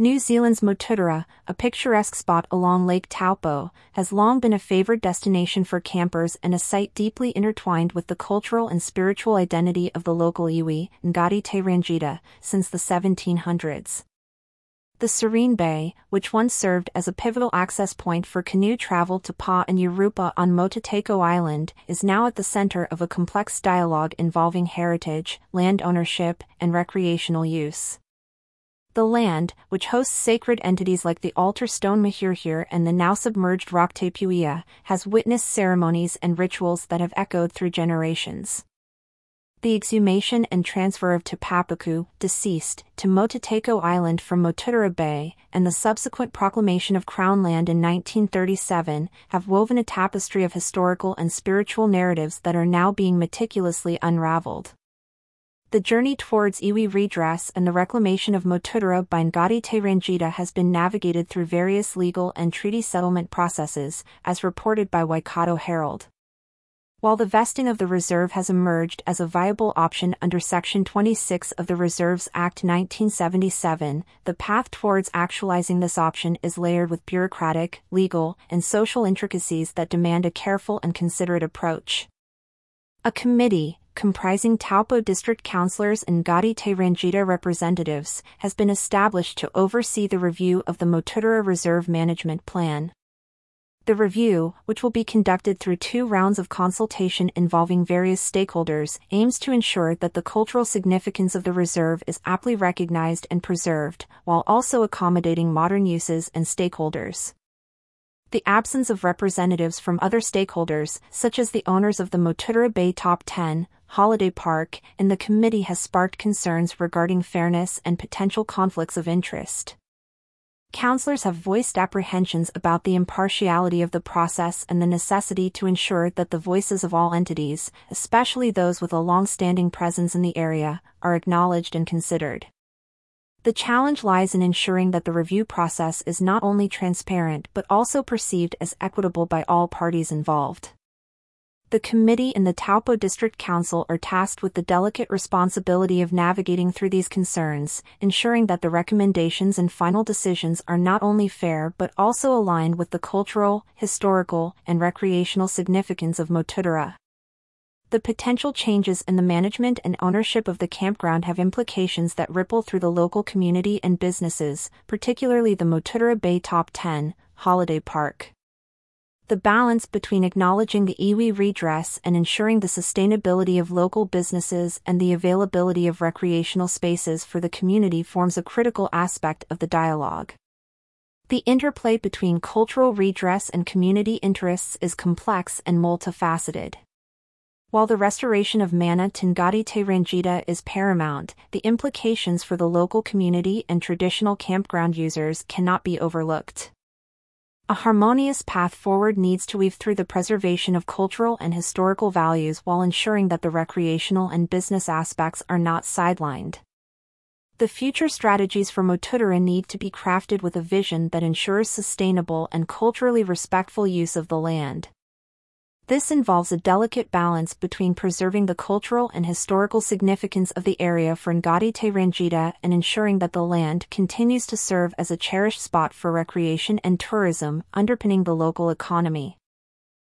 New Zealand's Motutere, a picturesque spot along Lake Taupo, has long been a favored destination for campers and a site deeply intertwined with the cultural and spiritual identity of the local iwi, Ngati Te Rangiita, since the 1700s. The Serene Bay, which once served as a pivotal access point for canoe travel to Pa and Urupa on Motutaiko Island, is now at the center of a complex dialogue involving heritage, land ownership, and recreational use. The land, which hosts sacred entities like the altar stone Mahirhir and the now submerged rock Te has witnessed ceremonies and rituals that have echoed through generations. The exhumation and transfer of tapapaku deceased, to Motutaiko Island from Motutere Bay, and the subsequent proclamation of Crown Land in 1937, have woven a tapestry of historical and spiritual narratives that are now being meticulously unraveled. The journey towards iwi redress and the reclamation of Motutere by Ngati Te Rangiita has been navigated through various legal and treaty settlement processes, as reported by Waikato Herald. While the vesting of the reserve has emerged as a viable option under Section 26 of the Reserves Act 1977, the path towards actualizing this option is layered with bureaucratic, legal, and social intricacies that demand a careful and considerate approach. A committee, comprising Taupo district councillors and Te Rangiita representatives, has been established to oversee the review of the Motutere Reserve Management Plan. The review, which will be conducted through two rounds of consultation involving various stakeholders, aims to ensure that the cultural significance of the reserve is aptly recognized and preserved, while also accommodating modern uses and stakeholders the absence of representatives from other stakeholders, such as the owners of the Motutere Bay Top 10, Holiday Park, and the committee has sparked concerns regarding fairness and potential conflicts of interest. Councillors have voiced apprehensions about the impartiality of the process and the necessity to ensure that the voices of all entities, especially those with a long-standing presence in the area, are acknowledged and considered. The challenge lies in ensuring that the review process is not only transparent but also perceived as equitable by all parties involved. The committee and the Taupo District Council are tasked with the delicate responsibility of navigating through these concerns, ensuring that the recommendations and final decisions are not only fair but also aligned with the cultural, historical, and recreational significance of Motutere. The potential changes in the management and ownership of the campground have implications that ripple through the local community and businesses, particularly the Motutere Bay Top 10, Holiday Park. The balance between acknowledging the iwi redress and ensuring the sustainability of local businesses and the availability of recreational spaces for the community forms a critical aspect of the dialogue. The interplay between cultural redress and community interests is complex and multifaceted. While the restoration of Mana Ngati Te Rangiita is paramount, the implications for the local community and traditional campground users cannot be overlooked. A harmonious path forward needs to weave through the preservation of cultural and historical values while ensuring that the recreational and business aspects are not sidelined. The future strategies for Motutere need to be crafted with a vision that ensures sustainable and culturally respectful use of the land. This involves a delicate balance between preserving the cultural and historical significance of the area for Ngati Te Rangiita and ensuring that the land continues to serve as a cherished spot for recreation and tourism, underpinning the local economy.